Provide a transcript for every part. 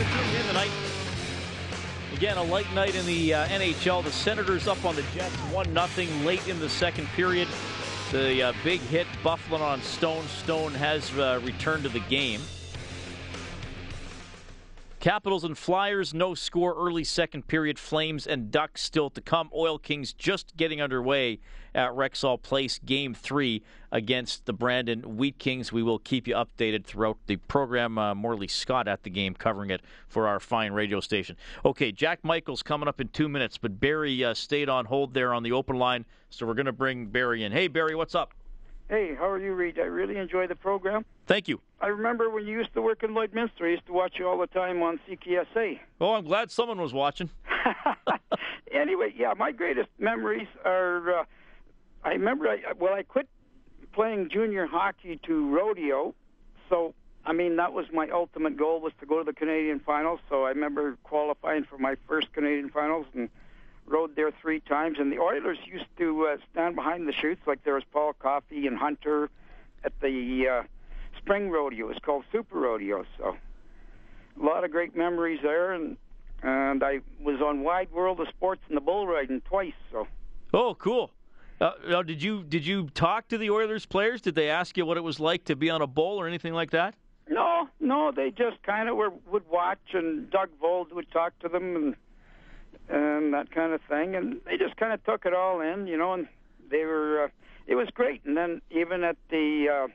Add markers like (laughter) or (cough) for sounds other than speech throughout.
In tonight. Again, a light night in the uh, NHL. The Senators up on the Jets, 1 0 late in the second period. The uh, big hit, Byfuglien on Stone. Stone has uh, returned to the game. Capitals and Flyers, no score early second period. Flames and Ducks still to come. Oil Kings just getting underway at Rexall Place, game three against the Brandon Wheat Kings. We will keep you updated throughout the program. Uh, Morley Scott at the game covering it for our fine radio station. Okay, Jack Michaels coming up in two minutes, but Barry uh, stayed on hold there on the open line, so we're going to bring Barry in. Hey, Barry, what's up? Hey, how are you, Reed? I really enjoy the program. Thank you. I remember when you used to work in Lloydminster. I used to watch you all the time on CKSA. Oh, I'm glad someone was watching. (laughs) (laughs) anyway, yeah, my greatest memories are. Uh, I remember, I, well, I quit playing junior hockey to rodeo, so I mean that was my ultimate goal was to go to the Canadian finals. So I remember qualifying for my first Canadian finals and rode there three times. And the Oilers used to uh, stand behind the chutes like there was Paul Coffey and Hunter at the. Uh, spring rodeo. It's called Super Rodeo. So a lot of great memories there, and and I was on Wide World of Sports and the bull riding twice. So. Oh, cool. Uh, now, did you did you talk to the Oilers players? Did they ask you what it was like to be on a bull or anything like that? No, no. They just kind of were would watch, and Doug Vold would talk to them, and and that kind of thing, and they just kind of took it all in, you know, and they were. Uh, it was great, and then even at the uh,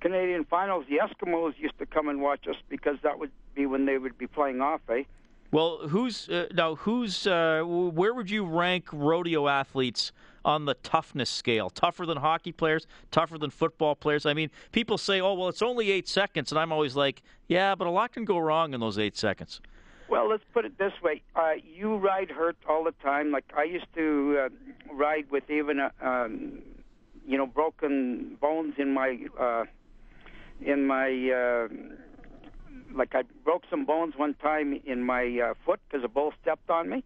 Canadian finals, the Eskimos used to come and watch us because that would be when they would be playing off, eh? Well, who's uh, now? Who's uh, where would you rank rodeo athletes on the toughness scale? Tougher than hockey players? Tougher than football players? I mean, people say, "Oh, well, it's only eight seconds," and I'm always like, "Yeah, but a lot can go wrong in those eight seconds." Well, let's put it this way: uh, you ride hurt all the time. Like I used to uh, ride with even, a, um, you know, broken bones in my uh, in my uh, like I broke some bones one time in my uh, foot because a bull stepped on me.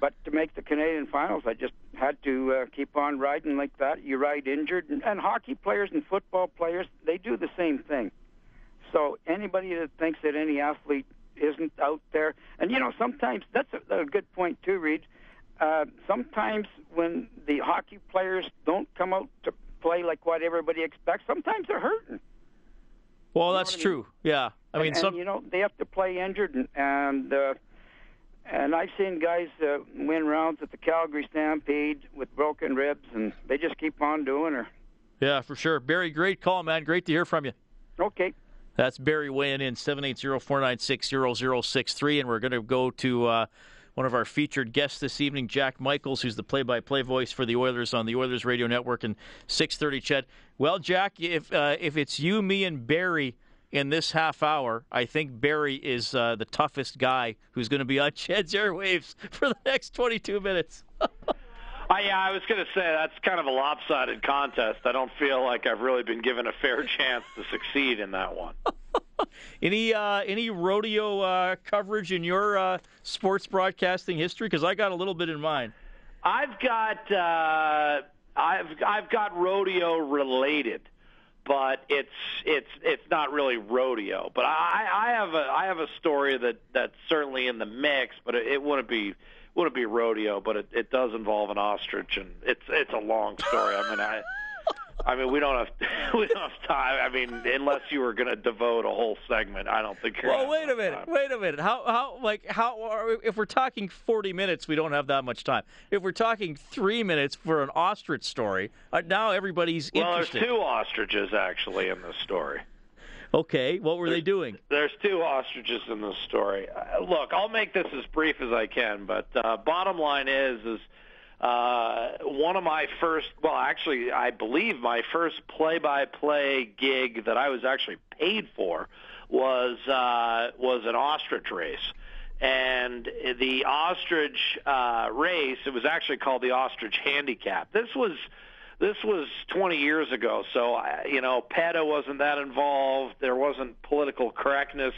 But to make the Canadian finals, I just had to uh, keep on riding like that. You ride injured, and, and hockey players and football players they do the same thing. So anybody that thinks that any athlete isn't out there, and you know sometimes that's a, a good point too, Reed. Uh, sometimes when the hockey players don't come out to play like what everybody expects, sometimes they're hurting. Well, that's I mean? true. Yeah, I mean, and, some... and, you know they have to play injured, and and, uh, and I've seen guys uh, win rounds at the Calgary Stampede with broken ribs, and they just keep on doing her. Yeah, for sure. Barry, great call, man. Great to hear from you. Okay. That's Barry weighing in 780-496-0063, and we're going to go to uh, one of our featured guests this evening, Jack Michaels, who's the play-by-play voice for the Oilers on the Oilers Radio Network and 6:30. Ched. Well, Jack, if uh, if it's you, me, and Barry in this half hour, I think Barry is uh, the toughest guy who's going to be on (laughs) Ched's airwaves for the next 22 minutes. (laughs) (laughs) I, yeah, I was going to say that's kind of a lopsided contest. I don't feel like I've really been given a fair (laughs) chance to succeed in that one. (laughs) any uh, any rodeo uh, coverage in your uh, sports broadcasting history? Because I got a little bit in mind. I've got uh, I've I've got rodeo related, but it's it's it's not really rodeo. But I, I have a I have a story that that's certainly in the mix, but it, it wouldn't be wouldn't be rodeo, but it, it does involve an ostrich, and it's it's a long story. I mean, I I mean, we don't have (laughs) we don't have time. I mean, unless you were going to devote a whole segment, I don't think. You're well, wait a minute. Time. Wait a minute. How how like how are, if we're talking forty minutes, we don't have that much time. If we're talking three minutes for an ostrich story, uh, now everybody's well, interested. there's two ostriches actually in this story. Okay, what were there's, they doing? There's two ostriches in this story. Uh, look, I'll make this as brief as I can, but uh, bottom line is is uh, one of my first, well, actually, I believe my first play-by-play gig that I was actually paid for was uh, was an ostrich race. And the ostrich uh, race, it was actually called the ostrich handicap. This was this was 20 years ago, so you know, PETA wasn't that involved. There wasn't political correctness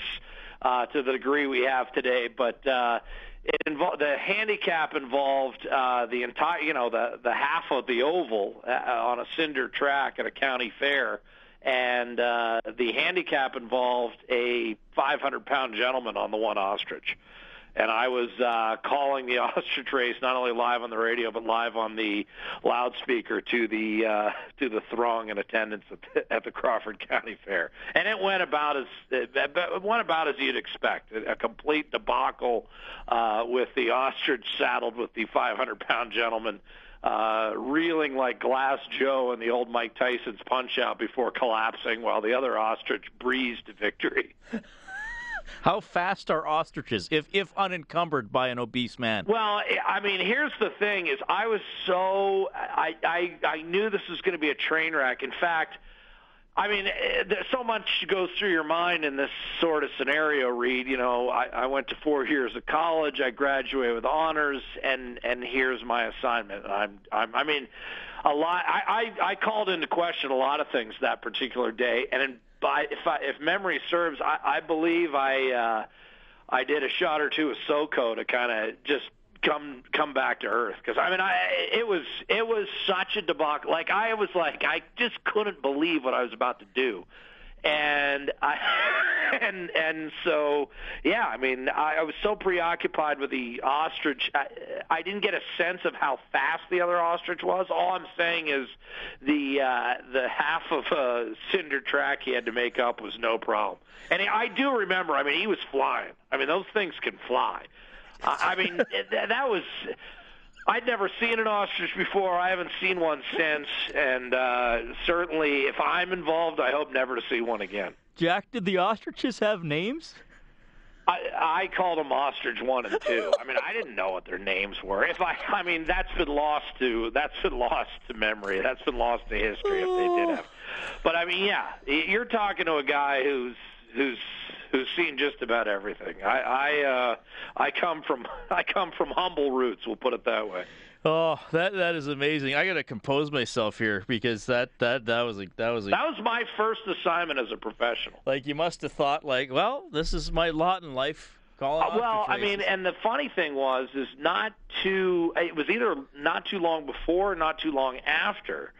uh, to the degree we have today, but uh, it involved the handicap involved uh, the entire, you know, the the half of the oval uh, on a cinder track at a county fair, and uh, the handicap involved a 500 pound gentleman on the one ostrich and I was uh, calling the (laughs) ostrich race not only live on the radio but live on the loudspeaker to the uh, to the throng in attendance at the, at the Crawford County Fair, and it went about as it went about as you'd expect, a complete debacle uh, with the ostrich saddled with the 500 pound gentleman. Uh, reeling like Glass Joe in the old Mike Tyson's Punch Out before collapsing, while the other ostrich breezed to victory. (laughs) How fast are ostriches, if if unencumbered by an obese man? Well, I mean, here's the thing: is I was so I I, I knew this was going to be a train wreck. In fact. I mean, eh, so much goes through your mind in this sort of scenario, Reed. You know, I, I went to four years of college. I graduated with honors, and and here's my assignment. I'm, I'm I mean, a lot. I, I I called into question a lot of things that particular day, and by if I, if memory serves, I, I believe I uh, I did a shot or two of SoCo to kind of just come come back to earth because I mean I it was it was such a debacle. Like I was like I just couldn't believe what I was about to do and I (laughs) and and so yeah, I mean, I, I was so preoccupied with the ostrich, I, I didn't get a sense of how fast the other ostrich was. All I'm saying is the uh, the half of a cinder track he had to make up was no problem. And I do remember, I mean, he was flying. I mean, those things can fly. I mean, (laughs) that was I'd never seen an ostrich before. I haven't seen one since, and uh, certainly, if I'm involved, I hope never to see one again. Jack, did the ostriches have names? I, I called them ostrich one and two. I mean, I didn't know what their names were. If I, I mean, that's been lost to that's been lost to memory. That's been lost to history if they did have. But I mean, yeah, you're talking to a guy who's who's who's seen just about everything. I I uh, I come from (laughs) I come from humble roots. We'll put it that way. Oh, that that is amazing. I got to compose myself here because that that that was a, that was a, that was my first assignment as a professional. Like you must have thought, like, well, this is my lot in life. Uh, well, I mean, and the funny thing was, is not too. It was either not too long before, or not too long after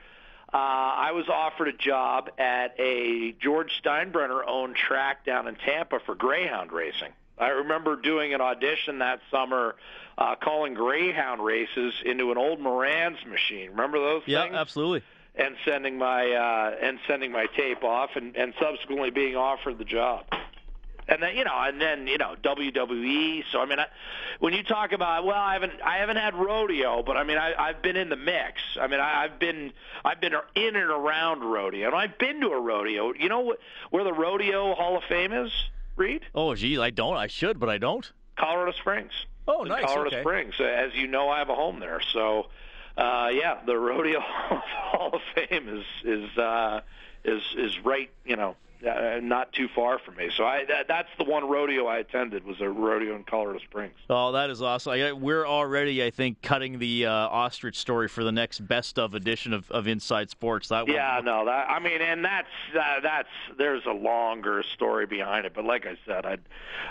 uh, I was offered a job at a George Steinbrenner owned track down in Tampa for greyhound racing. I remember doing an audition that summer, uh, calling greyhound races into an old Marantz machine. Remember those yeah, things? Yeah, absolutely. And sending my uh, and sending my tape off, and, and subsequently being offered the job and then you know, and then you know WWE. So I mean, I, when you talk about, well, I haven't I haven't had rodeo, but I mean, I, I've been in the mix. I mean, I, I've been I've been in and around rodeo, and I've been to a rodeo. You know what, where the Rodeo Hall of Fame is, Reed? Oh, geez, I don't. I should, but I don't. Colorado Springs. Oh, nice. Colorado okay. Springs. As you know, I have a home there, so. Uh, yeah, the Rodeo (laughs) Hall of Fame is is uh, is is right, you know, uh, not too far from me. So I that, that's the one rodeo I attended was a rodeo in Colorado Springs. Oh, that is awesome! I, we're already, I think, cutting the uh, ostrich story for the next best of edition of, of Inside Sports. That yeah, no, that I mean, and that's uh, that's there's a longer story behind it. But like I said, I'd,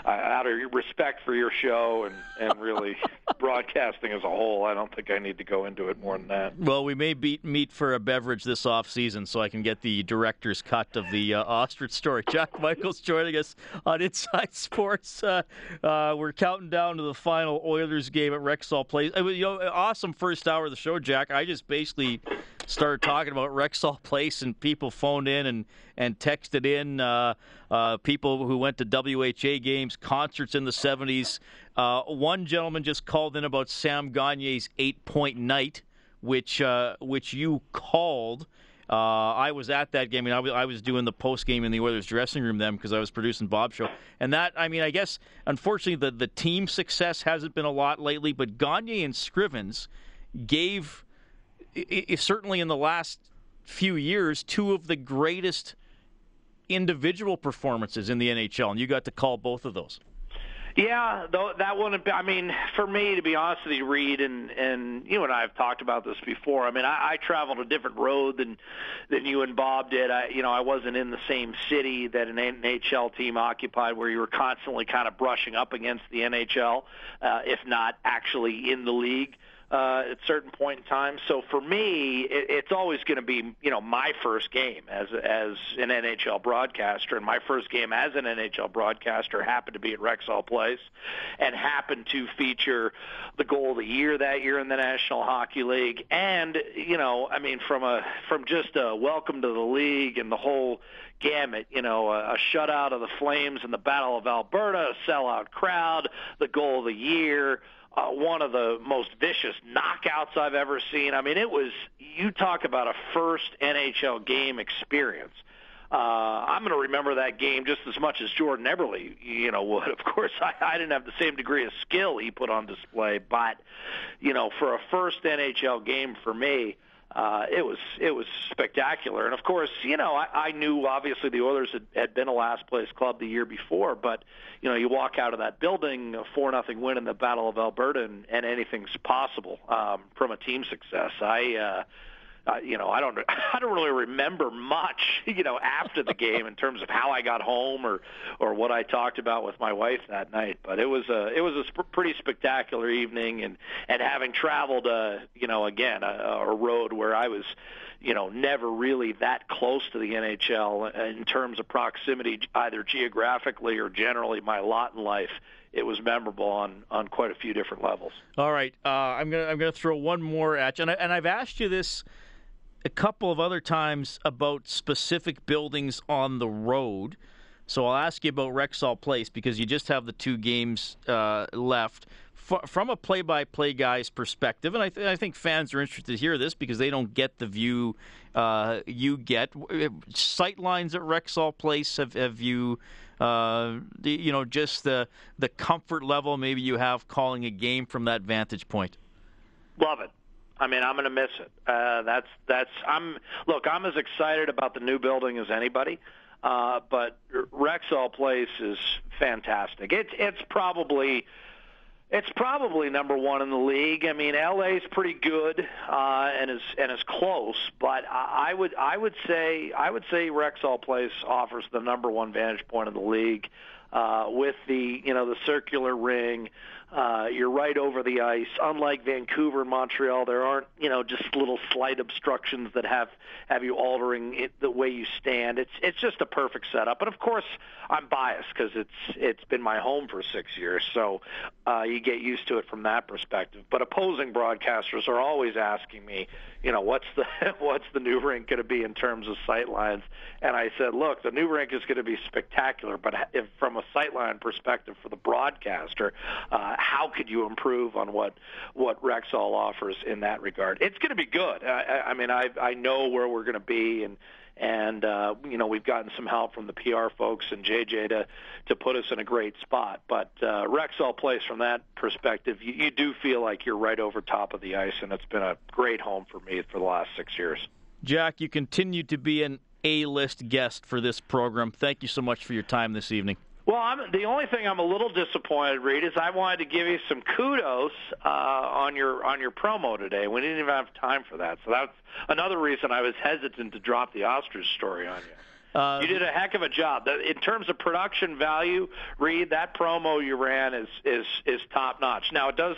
I, out of respect for your show and and really (laughs) broadcasting as a whole, I don't think I need to go into it more than that. Well, we may beat meet for a beverage this off season, so I can get the director's cut of the uh, story. Jack Michaels joining us on Inside Sports. Uh, uh, we're counting down to the final Oilers game at Rexall Place. It was, you know, awesome first hour of the show, Jack. I just basically started talking about Rexall Place, and people phoned in and and texted in uh, uh, people who went to WHA games, concerts in the '70s. Uh, one gentleman just called in about Sam Gagner's eight point night, which uh, which you called. Uh, I was at that game, and I was, I was doing the post game in the Oilers dressing room then because I was producing Bob's show. And that, I mean, I guess unfortunately the the team success hasn't been a lot lately, but Gagner and Scrivens gave certainly in the last few years two of the greatest individual performances in the NHL, and you got to call both of those. Yeah, though that wouldn't. Be, I mean, for me, to be honest with you, Reed, and and you and I have talked about this before. I mean, I, I traveled a different road than than you and Bob did. I, you know, I wasn't in the same city that an NHL team occupied, where you were constantly kind of brushing up against the NHL, uh, if not actually in the league uh, at certain point in time. So for me, it, it's always going to be you know my first game as as an NHL broadcaster, and my first game as an NHL broadcaster happened to be at Rexall Place, and happened to feature the goal of the year that year in the National Hockey League, and you know I mean from a from just a welcome to the league and the whole gamut, you know, a, a shutout of the Flames in the Battle of Alberta, a sellout crowd, the goal of the year uh, one of the most vicious knockouts I've ever seen. I mean, it was you talk about a first NHL game experience. Uh, I'm going to remember that game just as much as Jordan Eberle, you know, would. (laughs) Of course, I, I didn't have the same degree of skill he put on display, but you know, for a first NHL game for me, uh, uh, it was it was spectacular. And of course, you know, I, I knew obviously the Oilers had, had been a last place club the year before, but you know, you walk out of that building, a four nothing win in the Battle of Alberta, and, and anything's possible um, from a team success. I. Uh, uh, you know, I don't, (laughs) I don't really remember much, you know, after the game in terms of how I got home or, or what I talked about with my wife that night. But it was a, it was a sp- pretty spectacular evening, and and having traveled, uh, you know, again a, a road where I was, you know, never really that close to the NHL in terms of proximity, either geographically or generally my lot in life it was memorable on on quite a few different levels. All right, uh, I'm gonna I'm gonna throw one more at you, and, I, and I've asked you this a couple of other times about specific buildings on the road. So I'll ask you about Rexall Place because you just have the two games uh, left. F- from a play-by-play guy's perspective, and I, th- I, think fans are interested to hear this because they don't get the view uh, you get. Sight lines at Rexall Place have, have you, uh, the, you know, just the the comfort level maybe you have calling a game from that vantage point. Love it. I mean, I'm going to miss it. Uh, that's that's. I'm look. I'm as excited about the new building as anybody. Uh, but Rexall Place is fantastic. It's it's probably it's probably number one in the league. I mean, LA's pretty good uh, and is and is close, but I would I would say I would say Rexall Place offers the number one vantage point in the league uh, with the you know the circular ring. Uh, you're right over the ice. Unlike Vancouver Montreal, there aren't you know just little slight obstructions that have have you altering it, the way you stand. It's it's just a perfect setup. And of course, I'm biased because it's it's been my home for six years, so uh, you get used to it from that perspective. But opposing broadcasters are always asking me, you know, what's the (laughs) what's the new rink going to be in terms of sight lines? And I said, look, the new rink is going to be spectacular, but if from a sightline perspective for the broadcaster, uh, how could you improve on what what Rexall offers in that regard? It's going to be good. I, I mean, I I know where we're going to be, and and uh, you know we've gotten some help from the PR folks and JJ to to put us in a great spot. But uh, Rexall Place, from that perspective, you, you do feel like you're right over top of the ice, and it's been a great home for me for the last six years. Jack, you continue to be an A-list guest for this program. Thank you so much for your time this evening. Well, I'm, the only thing I'm a little disappointed, Reed, is I wanted to give you some kudos uh, on your on your promo today. We didn't even have time for that, so that's another reason I was hesitant to drop the ostrich story on you. Uh, you did a heck of a job. In terms of production value, Reed, that promo you ran is is is top notch. Now it does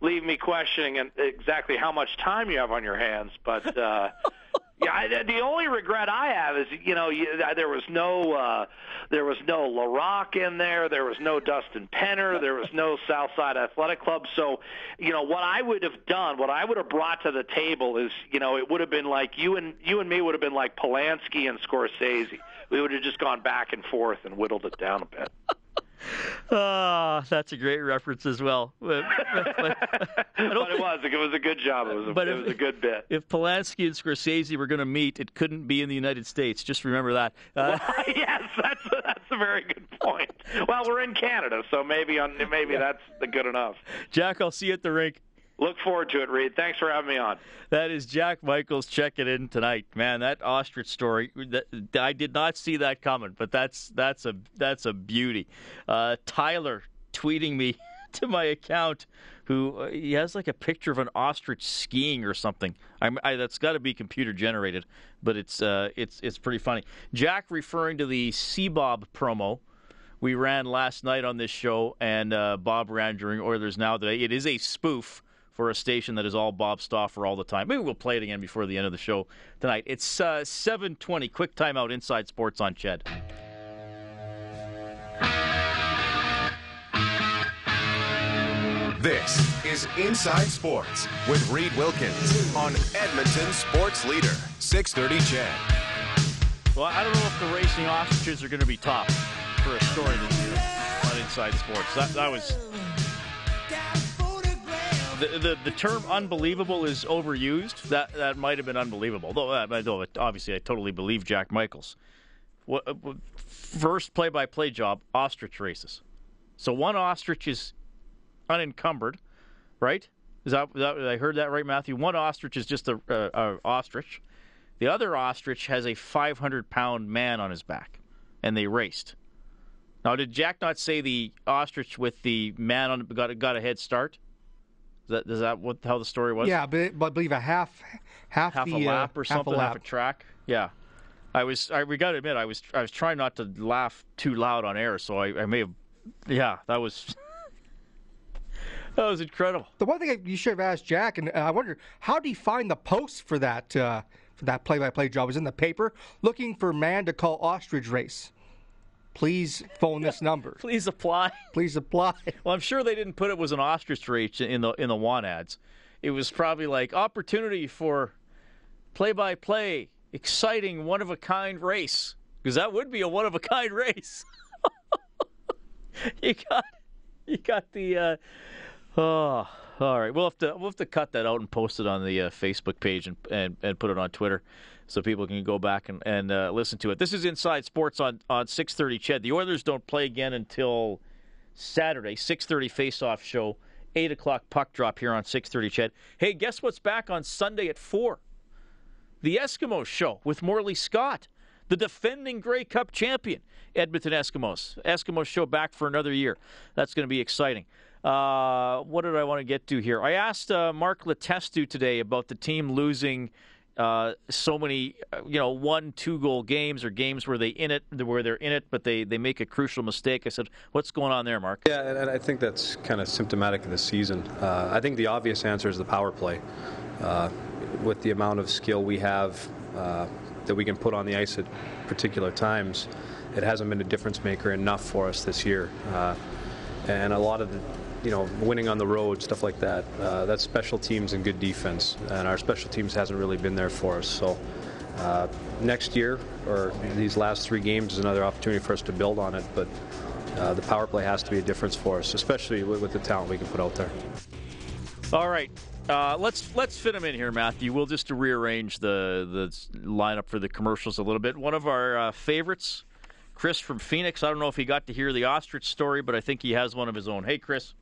leave me questioning exactly how much time you have on your hands, but uh, (laughs) yeah, I, the only regret I have is you know you, there was no uh, there was no Larocque in there, there was no Dustin Penner, there was no Southside Athletic Club. So, you know what I would have done, what I would have brought to the table is you know it would have been like you and you and me would have been like Polanski and Scorsese. We would have just gone back and forth and whittled it down a bit. Ah, that's a great reference as well. But, but, but it was. It was a good job. It was a, but it if, was a good bit. If Polanski and Scorsese were going to meet, it couldn't be in the United States. Just remember that. Uh, well, (laughs) yes, that's that's a very good point. Well, we're in Canada, so maybe on maybe yeah. that's good enough. Jack, I'll see you at the rink. Look forward to it, Reed. Thanks for having me on. That is Jack Michaels checking in tonight. Man, that ostrich story, that, I did not see that coming, but that's that's a that's a beauty. Uh, Tyler tweeting me (laughs) to my account who uh, he has like a picture of an ostrich skiing or something. I, that's got to be computer generated, but it's uh, it's it's pretty funny. Jack referring to the CBOB promo we ran last night on this show, and uh, Bob ran during Oilers Now today. It is a spoof for a station that is all Bob Stauffer all the time. Maybe we'll play it again before the end of the show tonight. It's uh, 7:20. Quick timeout. Inside Sports on Ched. This is Inside Sports with Reed Wilkins on Edmonton Sports Leader 630 Ched. Well, I don't know if the racing ostriches are going to be top for a story this year on Inside Sports. That, that was the, the, the term unbelievable is overused. That that might have been unbelievable. Though, uh, obviously I totally believe Jack Michaels. What, uh, first play-by-play job, ostrich races. So one ostrich is unencumbered, right? Is that, that I heard that right, Matthew? One ostrich is just a, a, a ostrich. The other ostrich has a 500-pound man on his back, and they raced. Now, did Jack not say the ostrich with the man on got got a head start? Is that is that what how the story was? Yeah, but, but I believe a half half, half the, a lap or uh, something, half a, half a track. Yeah, I was. I we got to admit, I was. I was trying not to laugh too loud on air, so I, I may have. Yeah, that was. (laughs) that was incredible. The one thing you should have asked Jack, and I wonder how did he find the post for that uh, for that play-by-play job? It was in the paper looking for man to call ostrich race please phone this number. (laughs) please apply. Please apply. (laughs) Well, I'm sure they didn't put it was an ostrich race in the in the want ads. It was probably like opportunity for play-by-play, exciting, one of a kind race because that would be a one of a kind race. (laughs) you got you got the uh, oh all right. We'll have to we'll have to cut that out and post it on the uh, Facebook page and, and and put it on Twitter so people can go back and, and uh, listen to it. This is Inside Sports on, on 6.30 Ched. The Oilers don't play again until Saturday, 6.30 face-off show, 8 o'clock puck drop here on 6.30 Ched. Hey, guess what's back on Sunday at 4? The Eskimos show with Morley Scott, the defending Grey Cup champion, Edmonton Eskimos. Eskimos show back for another year. That's going to be exciting. Uh, what did I want to get to here? I asked uh, Mark Letestu today about the team losing – uh, so many, uh, you know, one, two goal games or games where they in it, where they're in it, but they, they make a crucial mistake. I said, what's going on there, Mark? Yeah, and I think that's kind of symptomatic of the season. Uh, I think the obvious answer is the power play. Uh, with the amount of skill we have uh, that we can put on the ice at particular times, it hasn't been a difference maker enough for us this year. And a lot of the you know, winning on the road, stuff like that. Uh, that's special teams and good defense, and our special teams hasn't really been there for us. So uh, next year or these last three games is another opportunity for us to build on it. But uh, the power play has to be a difference for us, especially with, with the talent we can put out there. All right. Uh, let's let's fit them in here, Matthew. We'll just rearrange the the lineup for the commercials a little bit. One of our uh, favorites, Chris from Phoenix. I don't know if he got to hear the ostrich story, but I think he has one of his own. Hey, Chris.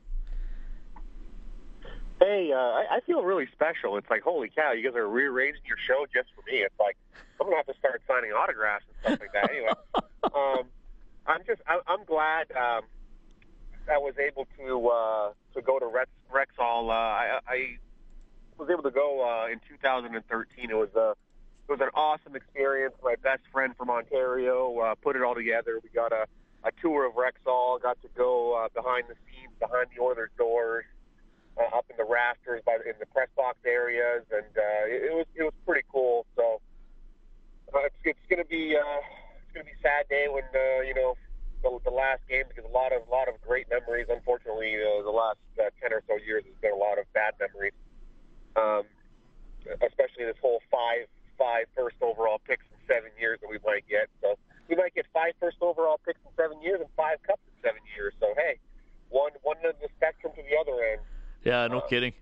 Hey, uh, I, I feel really special. It's like, holy cow, you guys are rearranging your show just for me. It's like I'm gonna have to start signing autographs and stuff like that. Anyway, (laughs) um, I'm just I, I'm glad um, I was able to uh, to go to Rex, Rexall. Uh, I, I was able to go uh, in 2013. It was a it was an awesome experience. My best friend from Ontario uh, put it all together. We got a, a tour of Rexall. Got to go uh, behind the scenes, behind the Oilers doors uh, up in the rafters by in the press box areas, and uh, it, it was it was pretty cool. So uh, it's, it's going to be uh, it's going to be a sad day when uh, you know the, the last game because a lot of a lot of great memories. Unfortunately, uh, the last uh, ten or so years has been a lot of bad memories. Um, especially this whole five five first overall picks in seven years that we might get. So we might get five first overall picks in seven years and five cups in seven years. So hey, one one end of the spectrum to the other end. Yeah, no Uh, kidding.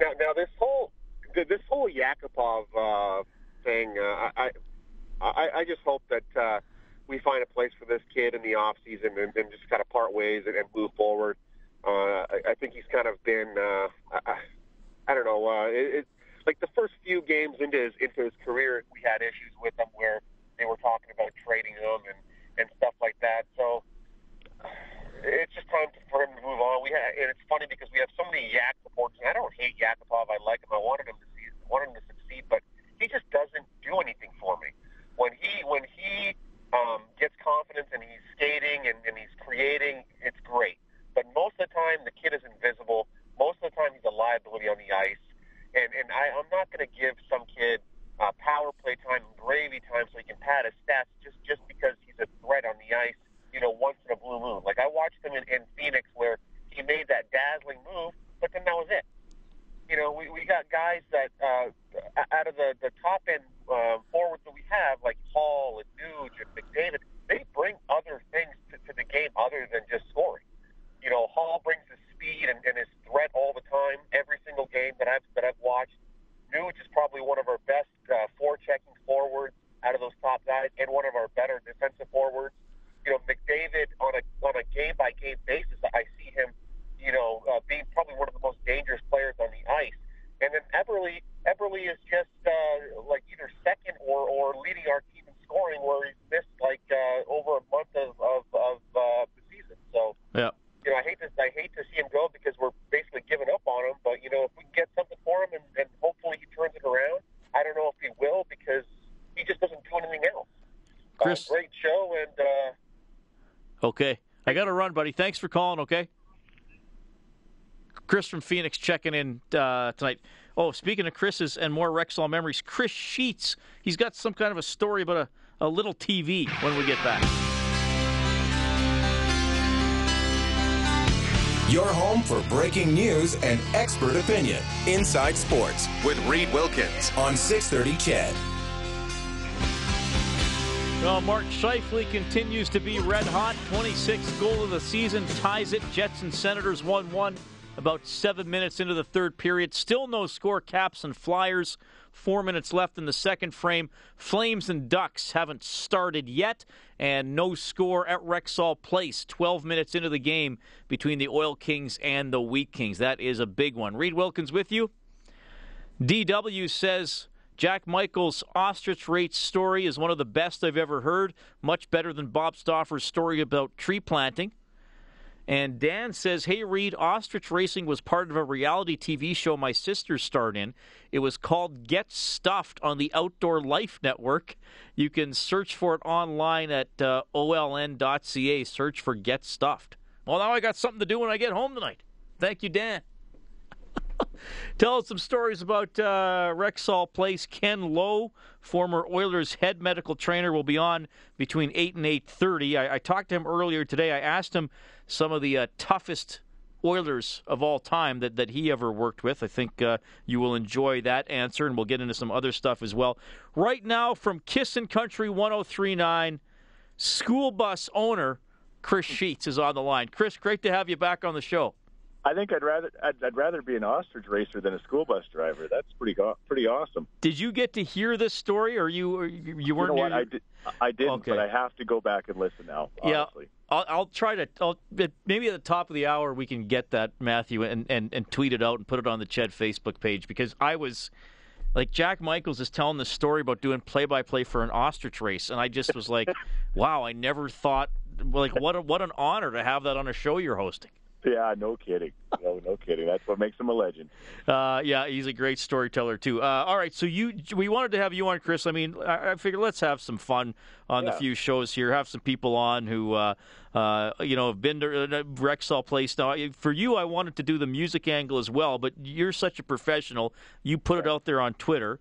Now, now this whole this whole Yakupov uh, thing, uh, I, I I just hope that uh, we find a place for this kid in the off season and, and just kind of part ways and, and move forward. Uh, I, I think he's kind of been, uh, I, I don't know, uh, it, it, like the first few games into his into his career, we had issues with him where they were talking about trading him and and stuff like that. So it's just time for him to move on. We ha and it's funny because we have so many Yak supporters. I don't hate Yakupov. I like him. I wanted him to see, wanted him to succeed, but he just doesn't do anything for me. When he when he um, gets confidence and he's skating and, and he's creating, it's great. But most of the time, the kid is invisible. Most of the time, he's a liability on the ice. And and I, I'm not going to give some kid uh, power play time, and gravy time, so he can pad his stats just just because he's a threat on the ice. You know, once in a blue moon. Like I watched him in, in Phoenix where he made that dazzling move, but then that was it. You know, we, we got guys that uh, out of the the top end uh, forwards that we have, like Hall and Nuge and McDavid, they bring other things to, to the game other than just scoring. You know, Hall brings his speed and, and his threat all the time, every single game that I've that I've watched. Nuge is probably one of our best uh, forechecking forwards out of those top guys, and one of our better defensive forwards. You know, McDavid on a on a game by game basis, I see him, you know, uh, being probably one of the most dangerous players on the ice. And then Eberle, Eberle is just uh, like either second or, or leading our team in scoring, where he's missed like uh, over a month of of, of uh, the season. So Yeah. you know, I hate to I hate to see him go because we're basically giving up on him. But you know, if we can get something for him and, and hopefully he turns it around, I don't know if he will because he just doesn't do anything else. Chris- uh, great show, and uh, Okay. I got to run, buddy. Thanks for calling, okay? Chris from Phoenix checking in uh, tonight. Oh, speaking of Chris's and more Rexall memories, Chris Sheets. He's got some kind of a story about a, a little TV when we get back. Your home for breaking news and expert opinion. Inside Sports with Reed Wilkins on 630 Ched. Well, Mark Scheifele continues to be red hot. 26th goal of the season, ties it. Jets and Senators 1 1. About seven minutes into the third period. Still no score, Caps and Flyers. Four minutes left in the second frame. Flames and Ducks haven't started yet, and no score at Rexall Place. 12 minutes into the game between the Oil Kings and the Wheat Kings. That is a big one. Reed Wilkins with you. DW says Jack Michael's ostrich race story is one of the best I've ever heard, much better than Bob Stauffer's story about tree planting. And Dan says, Hey, Reed, ostrich racing was part of a reality TV show my sister starred in. It was called Get Stuffed on the Outdoor Life Network. You can search for it online at uh, oln.ca. Search for Get Stuffed. Well, now I got something to do when I get home tonight. Thank you, Dan. (laughs) Tell us some stories about uh, Rexall Place. Ken Lowe, former Oilers head medical trainer, will be on between eight and eight thirty. I, I talked to him earlier today. I asked him some of the uh, toughest Oilers of all time that, that he ever worked with. I think uh, you will enjoy that answer, and we'll get into some other stuff as well. Right now, from Kissin' Country 1039, school bus owner Chris Sheets is on the line. Chris, great to have you back on the show. I think I'd rather I'd, I'd rather be an ostrich racer than a school bus driver. That's pretty pretty awesome. Did you get to hear this story, or you or you, you weren't? you know I did. I didn't, Okay. but I have to go back and listen now. Yeah, I'll, I'll try to. I'll, maybe at the top of the hour we can get that Matthew and, and, and tweet it out and put it on the Ched Facebook page because I was like Jack Michaels is telling this story about doing play by play for an ostrich race, and I just was like, (laughs) wow, I never thought like what a, what an honor to have that on a show you're hosting. (laughs) Yeah, no kidding. No, no kidding. That's what makes him a legend. Uh, yeah, he's a great storyteller too. Uh, all right, so you we wanted to have you on, Chris. I mean, I, I figured let's have some fun on the few shows here. Have some people on who uh, uh, you know have been to uh, Rexall Place. Now, for you, I wanted to do the music angle as well, but you're such a professional. You put it out there on Twitter.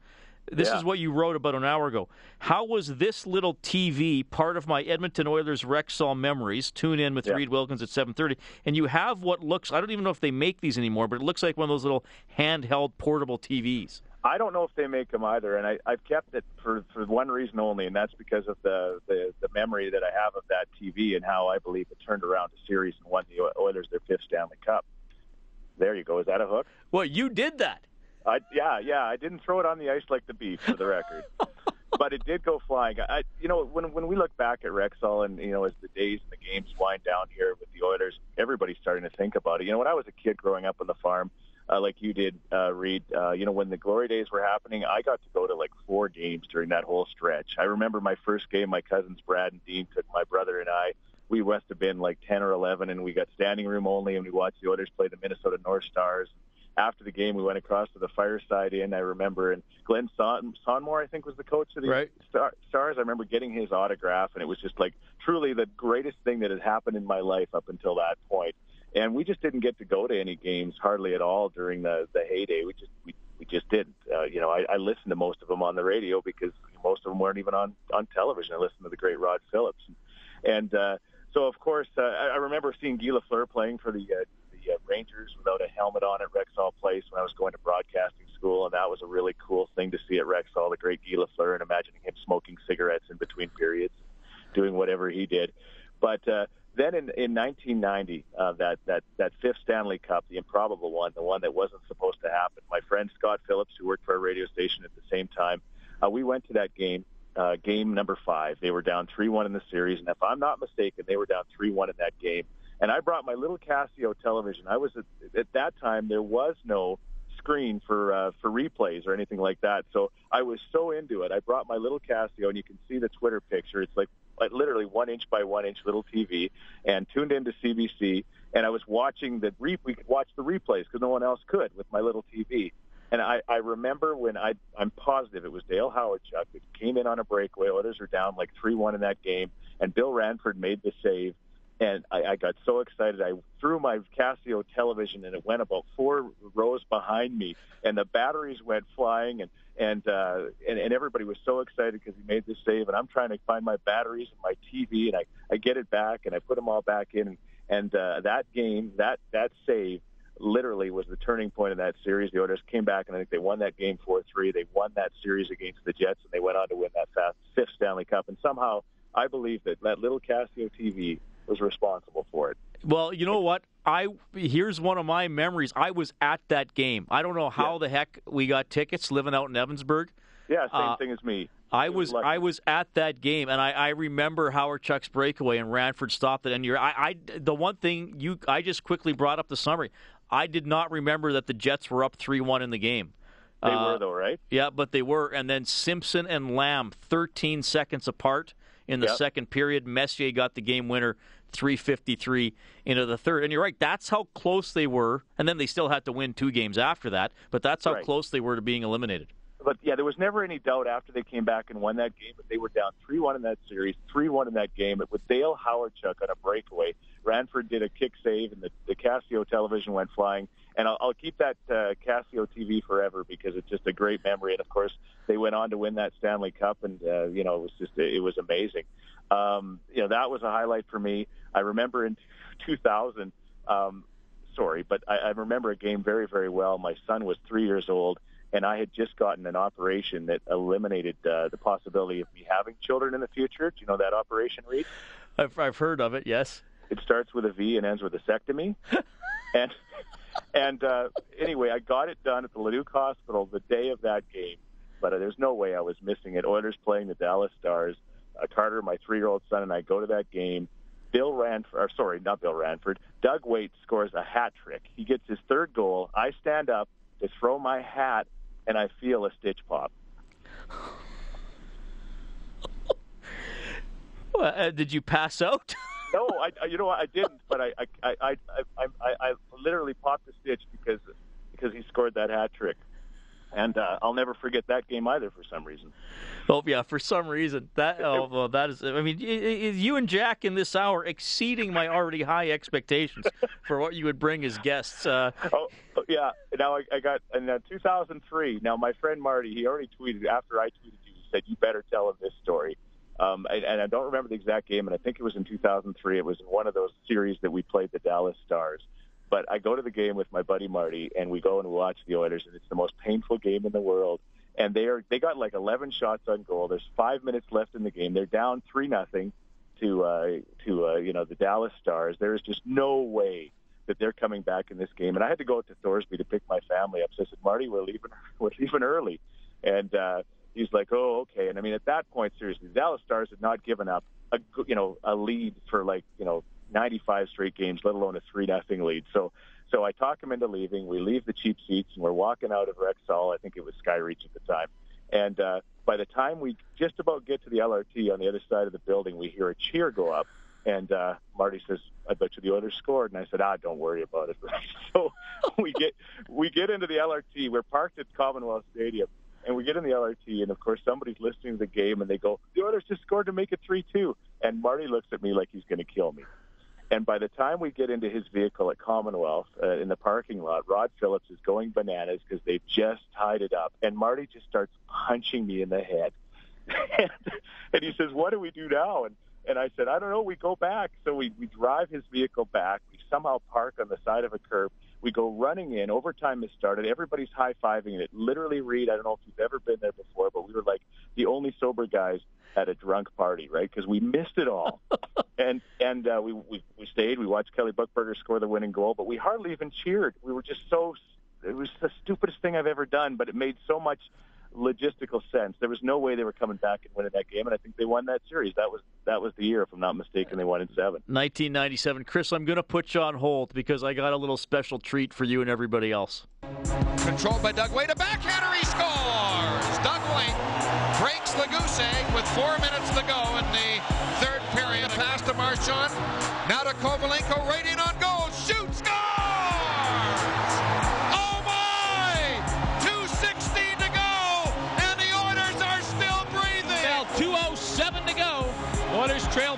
This Yeah. is what you wrote about an hour ago. How was this little TV part of my Edmonton Oilers Rexall memories? Tune in with Yeah. Reed Wilkins at 7:30, and you have what looks—I don't even know if they make these anymore, but it looks like one of those little handheld portable TVs. I don't know if they make them either, and I, I've kept it for, for one reason only, and that's because of the, the the memory that I have of that TV and how I believe it turned around a series and won the Oilers their fifth Stanley Cup. There you go. Is that a hook? Well, you did that. I, yeah, yeah. I didn't throw it on the ice like the beef, for the record, (laughs) but it did go flying. I, you know, when when we look back at Rexall and you know as the days and the games wind down here with the Oilers, everybody's starting to think about it. You know, when I was a kid growing up on the farm, uh, like you did, uh, Reed, uh, you know, when the glory days were happening, I got to go to like four games during that whole stretch. I remember my first game. My cousins Brad and Dean took my brother and I. We must have been like ten or eleven, and we got standing room only, and we watched the Oilers play the Minnesota North Stars after the game, we went across to the Fireside Inn. I remember, and Glen Son- Sonmor, I think, was the coach of the Right. Star- Stars. I remember getting his autograph, and it was just like truly the greatest thing that had happened in my life up until that point. And we just didn't get to go to any games hardly at all during the the heyday. We just we, we just didn't. Uh, you know, I, I listened to most of them on the radio because most of them weren't even on on television. I listened to the great Rod Phillips, and uh, so of course uh, I, I remember seeing Guy Lafleur playing for the uh, the uh, Rangers without a helmet on at Rexall Place when I was going to broadcasting school, and that was a really cool thing to see at Rexall. The great Guy Lafleur, and imagining him smoking cigarettes in between periods, doing whatever he did. But uh, then in, in 1990, uh, that that that fifth Stanley Cup, the improbable one, the one that wasn't supposed to happen. My friend Scott Phillips, who worked for our radio station at the same time, uh, we went to that game. Uh, game number five. They were down 3-1 in the series, and if I'm not mistaken, they were down 3-1 in that game. And I brought my little Casio television. I was at, at that time there was no screen for uh, for replays or anything like that. So I was so into it. I brought my little Casio, and you can see the Twitter picture. It's like like literally one inch by one inch little TV, and tuned into CBC. And I was watching the we could watch the replays because no one else could with my little TV. And I, I remember when I, I'm positive it was Dale Howard Chuck that came in on a breakaway. Oilers were down like 3-1 in that game, and Bill Ranford made the save. And I, I got so excited. I threw my Casio television, and it went about four rows behind me, and the batteries went flying, and and uh, and, and everybody was so excited because he made the save. And I'm trying to find my batteries and my TV, and I, I get it back, and I put them all back in. And, uh, that game, that that save, literally was the turning point of that series. The Oilers came back, and I think they won that game 4-3. They won that series against the Jets, and they went on to win that fifth Stanley Cup. And somehow, I believe that that little Casio TV was responsible for it. Well, you know what? I here's one of my memories. I was at that game. I don't know how the heck we got tickets living out in Evansburg. Yeah, same Uh, thing as me. I was. I was at that game, and I, I remember Hawerchuk's breakaway and Ranford stopped it. And you're, I, I the one thing you I just quickly brought up the summary. I did not remember that the Jets were up three one in the game. They Uh, were though, right? Yeah, but they were. And then Simpson and Lamb, 13 seconds apart in the Yep. second period. Messier got the game winner, 353 into the third. And you're right, that's how close they were. And then they still had to win two games after that, but that's how Right. close they were to being eliminated. But yeah, there was never any doubt after they came back and won that game. But they were down three-one in that series, three-one in that game. With Dale Hawerchuk on a breakaway, Ranford did a kick save, and the, the Casio television went flying. And I'll, I'll keep that uh, Casio TV forever because it's just a great memory. And of course, they went on to win that Stanley Cup, and uh, you know it was just it was amazing. Um, you know that was a highlight for me. I remember in 2000. Um, sorry, but I, I remember a game very, very well. My son was three years old, and I had just gotten an operation that eliminated uh, the possibility of me having children in the future. Do you know that operation, Reed? I've, I've heard of it, yes. It starts with a V and ends with a sectomy. (laughs) and and uh, anyway, I got it done at the Leduc Hospital the day of that game. But uh, there's no way I was missing it. Oilers playing the Dallas Stars. Uh, Carter, my three-year-old son, and I go to that game. Bill Ranford, or sorry, not Bill Ranford. Doug Weight scores a hat trick. He gets his third goal. I stand up to throw my hat, and I feel a stitch pop. (laughs) Well, uh, did you pass out? (laughs) No, I, you know what I didn't, but I I I I I, I, I literally popped a stitch because because he scored that hat trick. And uh, I'll never forget that game either for some reason. Oh yeah, for some reason that (laughs) oh well, that is. I mean, you and Jack in this hour exceeding my already high expectations (laughs) for what you would bring as guests. Uh, oh, oh yeah. Now I, I got in uh, 2003. Now my friend Marty, he already tweeted after I tweeted you. He said you better tell him this story. Um, I, and I don't remember the exact game, and I think it was in 2003. It was in one of those series that we played the Dallas Stars. But I go to the game with my buddy Marty, and we go and watch the Oilers, and it's the most painful game in the world and they are they got like 11 shots on goal. There's five minutes left in the game. They're down three nothing to uh, to uh, you know the Dallas Stars. There is just no way that they're coming back in this game. And I had to go to Thorsby to pick my family up. So I said, Marty, we're leaving (laughs) we're leaving early, and uh, he's like, oh okay. And I mean at that point, seriously, the Dallas Stars had not given up a you know a lead for like you know 95 straight games, let alone a three nothing lead. So so I talk him into leaving. We leave the cheap seats and we're walking out of Rexall. I think it was Skyreach at the time. And uh, by the time we just about get to the LRT on the other side of the building, we hear a cheer go up. And uh, Marty says, "I bet you the Oilers scored." And I said, "Ah, don't worry about it." (laughs) so we get we get into the LRT. We're parked at Commonwealth Stadium, and we get in the LRT, and of course somebody's listening to the game, and they go, "The Oilers just scored to make it three-two." And Marty looks at me like he's going to kill me. And by the time we get into his vehicle at Commonwealth uh, in the parking lot, Rod Phillips is going bananas because they've just tied it up. And Marty just starts punching me in the head. (laughs) and, he says, what do we do now? And, and I said, I don't know. We go back. So we, we drive his vehicle back. We somehow park on the side of a curb. We go running in. Overtime has started. Everybody's high-fiving it. Literally, Reed, I don't know if you've ever been there before, but we were like the only sober guys at a drunk party, right? Because we missed it all. (laughs) and and uh, we, we we stayed. We watched Kelly Buchberger score the winning goal, but we hardly even cheered. We were just so. It was the stupidest thing I've ever done, but it made so much logistical sense. There was no way they were coming back and winning that game, and I think they won that series. That was that was the year, if I'm not mistaken. They won in seven. 1997. Chris, I'm going to put you on hold because I got a little special treat for you and everybody else. Controlled by Doug Weight, a backhander, he scores. Doug Weight breaks the goose egg with four minutes to go in the third period. Pass to Marchant. Now to Kovalenko, right in on goal.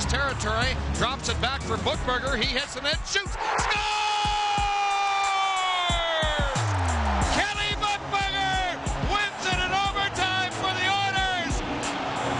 score! territory. Drops it back for Buchberger. He hits the net, shoots, scores! Kelly Buchberger wins it in overtime for the Oilers.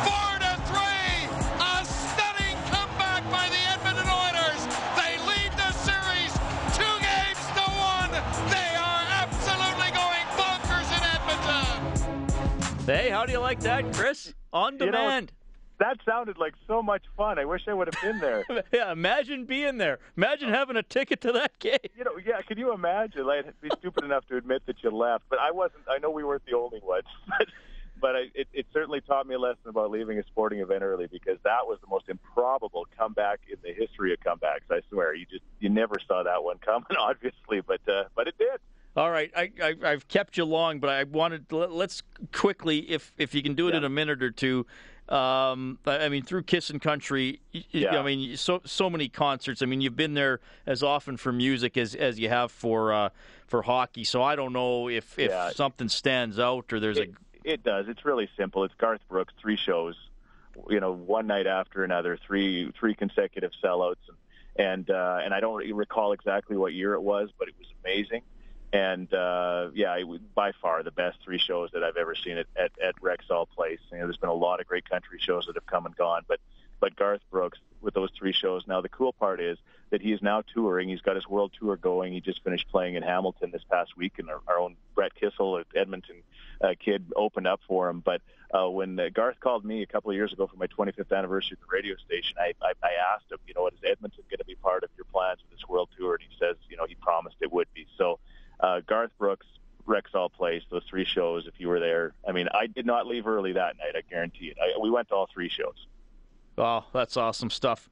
Four to three. A stunning comeback by the Edmonton Oilers. They lead the series two games to one. They are absolutely going bonkers in Edmonton. Hey, how do you like that, Chris? On demand. You know, that sounded like so much fun. I wish I would have been there. (laughs) yeah, imagine being there. Imagine having a ticket to that game. You know, yeah. Can you imagine? I'd be stupid enough to admit that you left, but I wasn't. I know we weren't the only ones, (laughs) but, but I, it, it certainly taught me a lesson about leaving a sporting event early because that was the most improbable comeback in the history of comebacks. I swear, you just you never saw that one coming, (laughs) obviously, but uh, but it did. All right, I, I, have kept you long, but I wanted let's quickly, if if you can do it yeah. in a minute or two, um, I mean, through Kissin' Country, yeah. I mean, so so many concerts. I mean, you've been there as often for music as as you have for uh, for hockey. So I don't know if if yeah. something stands out or there's it, a. It does. It's really simple. It's Garth Brooks, three shows, you know, one night after another, three three consecutive sellouts, and and, uh, and I don't recall exactly what year it was, but it was amazing and uh, yeah, it by far the best three shows that I've ever seen at, at, at Rexall Place. You know, there's been a lot of great country shows that have come and gone, but but Garth Brooks with those three shows. Now the cool part is that he is now touring. He's got his world tour going. He just finished playing in Hamilton this past week, and our, our own Brett Kissel, an Edmonton uh, kid, opened up for him. But uh, when uh, Garth called me a couple of years ago for my 25th anniversary at the radio station, I, I, I asked him, you know, is Edmonton going to be part of your plans for this world tour? And he says, you know, he promised it would be. So uh, Garth Brooks Rexall Place, those three shows. If you were there, I mean, I did not leave early that night. I guarantee it. I, we went to all three shows. Oh, that's awesome stuff.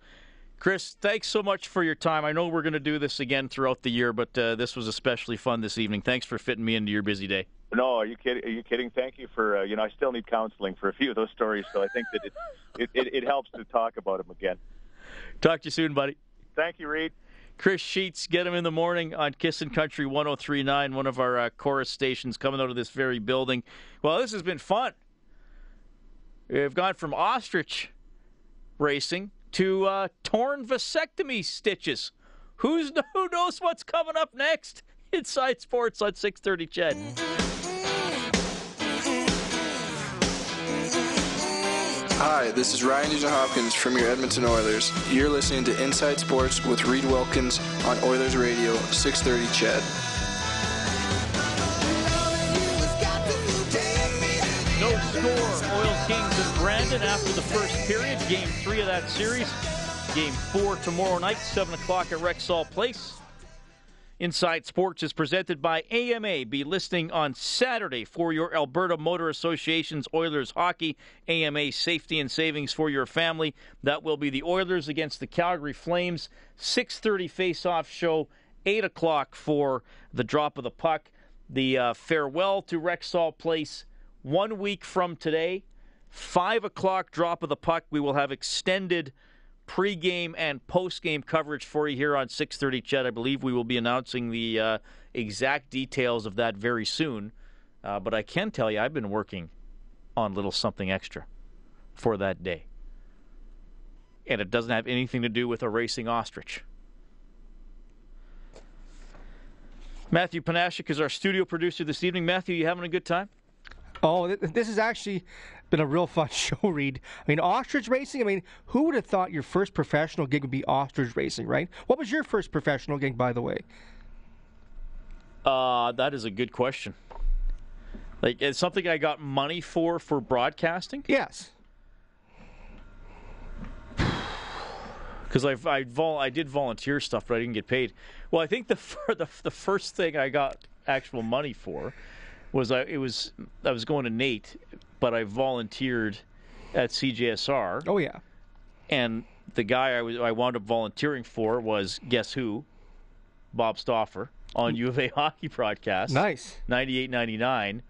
Chris, thanks so much for your time. I know we're going to do this again throughout the year, but uh, this was especially fun this evening. Thanks for fitting me into your busy day. No, are you kidding? Are you kidding? Thank you for uh, you know I still need counseling for a few of those stories, so I think that it it, it, it helps to talk about them again. Talk to you soon, buddy. Thank you, Reed. Chris Sheets, get him in the morning on Kissin' Country 1039, one of our uh, chorus stations coming out of this very building. Well, this has been fun. We've gone from ostrich racing to uh, torn vasectomy stitches. Who's who knows what's coming up next? Inside Sports on 630 CHED. Hi, this is Ryan Nugent Hopkins from your Edmonton Oilers. You're listening to Inside Sports with Reed Wilkins on Oilers Radio, 630 CHED. No score. Oil Kings and Brandon after the first period. Game three of that series. Game four tomorrow night, 7 o'clock at Rexall Place. Inside Sports is presented by AMA. Be listening on Saturday for your Alberta Motor Association's Oilers hockey. AMA safety and savings for your family. That will be the Oilers against the Calgary Flames. 6:30 face-off show. 8 o'clock for the drop of the puck. The uh, farewell to Rexall Place. One week from today, 5 o'clock drop of the puck. We will have extended pregame and postgame coverage for you here on 6:30. CHED, I believe we will be announcing the uh, exact details of that very soon. Uh, but I can tell you, I've been working on little something extra for that day, and it doesn't have anything to do with a racing ostrich. Matthew Panashik is our studio producer this evening. Matthew, you having a good time? Oh, this has actually been a real fun (laughs) show, Reed. I mean, ostrich racing. I mean, who would have thought your first professional gig would be ostrich racing, right? What was your first professional gig, by the way? Uh, that is a good question. Like, it's something I got money for for broadcasting. Yes. (sighs) Because I I, vol- I did volunteer stuff, but I didn't get paid. Well, I think the (laughs) the the first thing I got actual money for was I it was I was going to Nate, but I volunteered at CJSR. Oh yeah. And the guy I was I wound up volunteering for was guess who? Bob Stauffer on mm. U of A (laughs) hockey broadcast. Nice. 98 99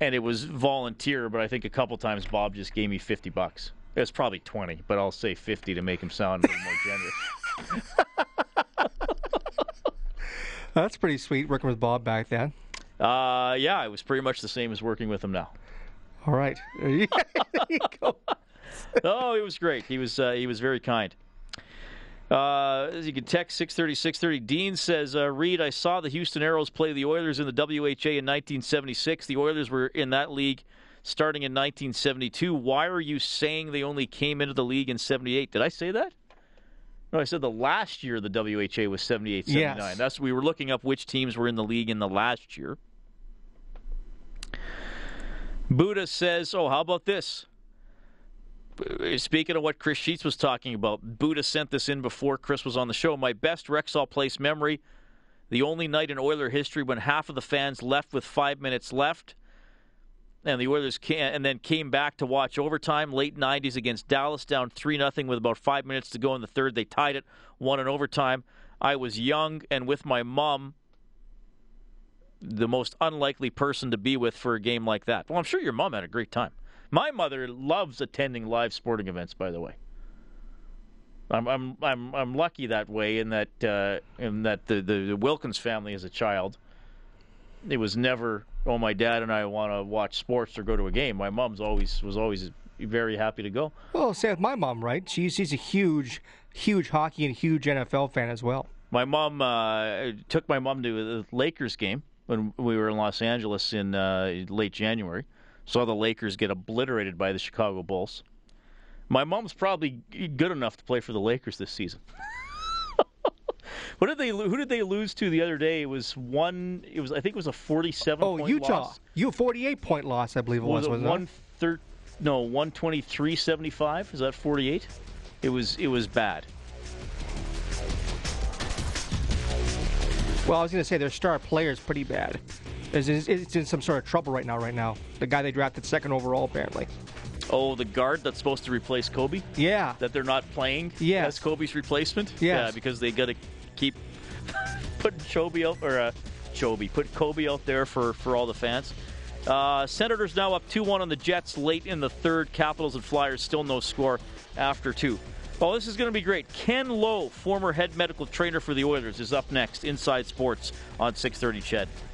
and it was volunteer, but I think a couple times Bob just gave me 50 bucks. It was probably 20, but I'll say 50 to make him sound a little more generous. (laughs) (laughs) That's pretty sweet working with Bob back then. Uh, yeah, it was pretty much the same as working with him now. All right. (laughs) There you go. oh, it was great. He was uh, he was very kind. Uh, as you can text 630 630. Dean says, uh, Reed, I saw the Houston Aeros play the Oilers in the WHA in 1976. The Oilers were in that league starting in 1972. Why are you saying they only came into the league in 78? Did I say that? No, I said the last year the WHA was 78 79. Yes. That's we were looking up which teams were in the league in the last year. Buddha says, "Oh, how about this?" Uh, speaking of what Chris Sheets was talking about, Buddha sent this in before Chris was on the show. My best Rexall Place memory: the only night in Oiler history when half of the fans left with five minutes left and the Oilers can, and then came back to watch overtime late 90s against Dallas down 3 nothing with about 5 minutes to go in the third they tied it won in overtime I was young and with my mom the most unlikely person to be with for a game like that well I'm sure your mom had a great time my mother loves attending live sporting events by the way I'm I'm I'm, I'm lucky that way in that uh, in that the, the the Wilkins family as a child it was never oh my dad and I want to watch sports or go to a game. My mom's always was always very happy to go. Well, say with my mom, right? She's she's a huge huge hockey and huge NFL fan as well. My mom uh, took my mom to the Lakers game when we were in Los Angeles in uh, late January. Saw the Lakers get obliterated by the Chicago Bulls. My mom's probably good enough to play for the Lakers this season. (laughs) What did they? Who did they lose to the other day? It was one. It was I think it was a forty-seven. Oh, Utah. Loss. You forty-eight point loss, I believe it was. Was, it one thir- No, one twenty-three seventy-five. Is that forty-eight? It was. It was bad. Well, I was going to say their star player is pretty bad. is in some sort of trouble right now. Right now, the guy they drafted second overall, apparently. Oh, the guard that's supposed to replace Kobe? Yeah. That they're not playing Yes. as Kobe's replacement? Yes. Yeah, because they got to keep (laughs) putting Chobe out, or uh, Chobe, put Kobe out there for, for all the fans. Uh, Senators now up 2 1 on the Jets late in the third. Capitals and Flyers still no score after two. Oh, this is going to be great. Ken Lowe, former head medical trainer for the Oilers, is up next. Inside Sports on 630 Ched.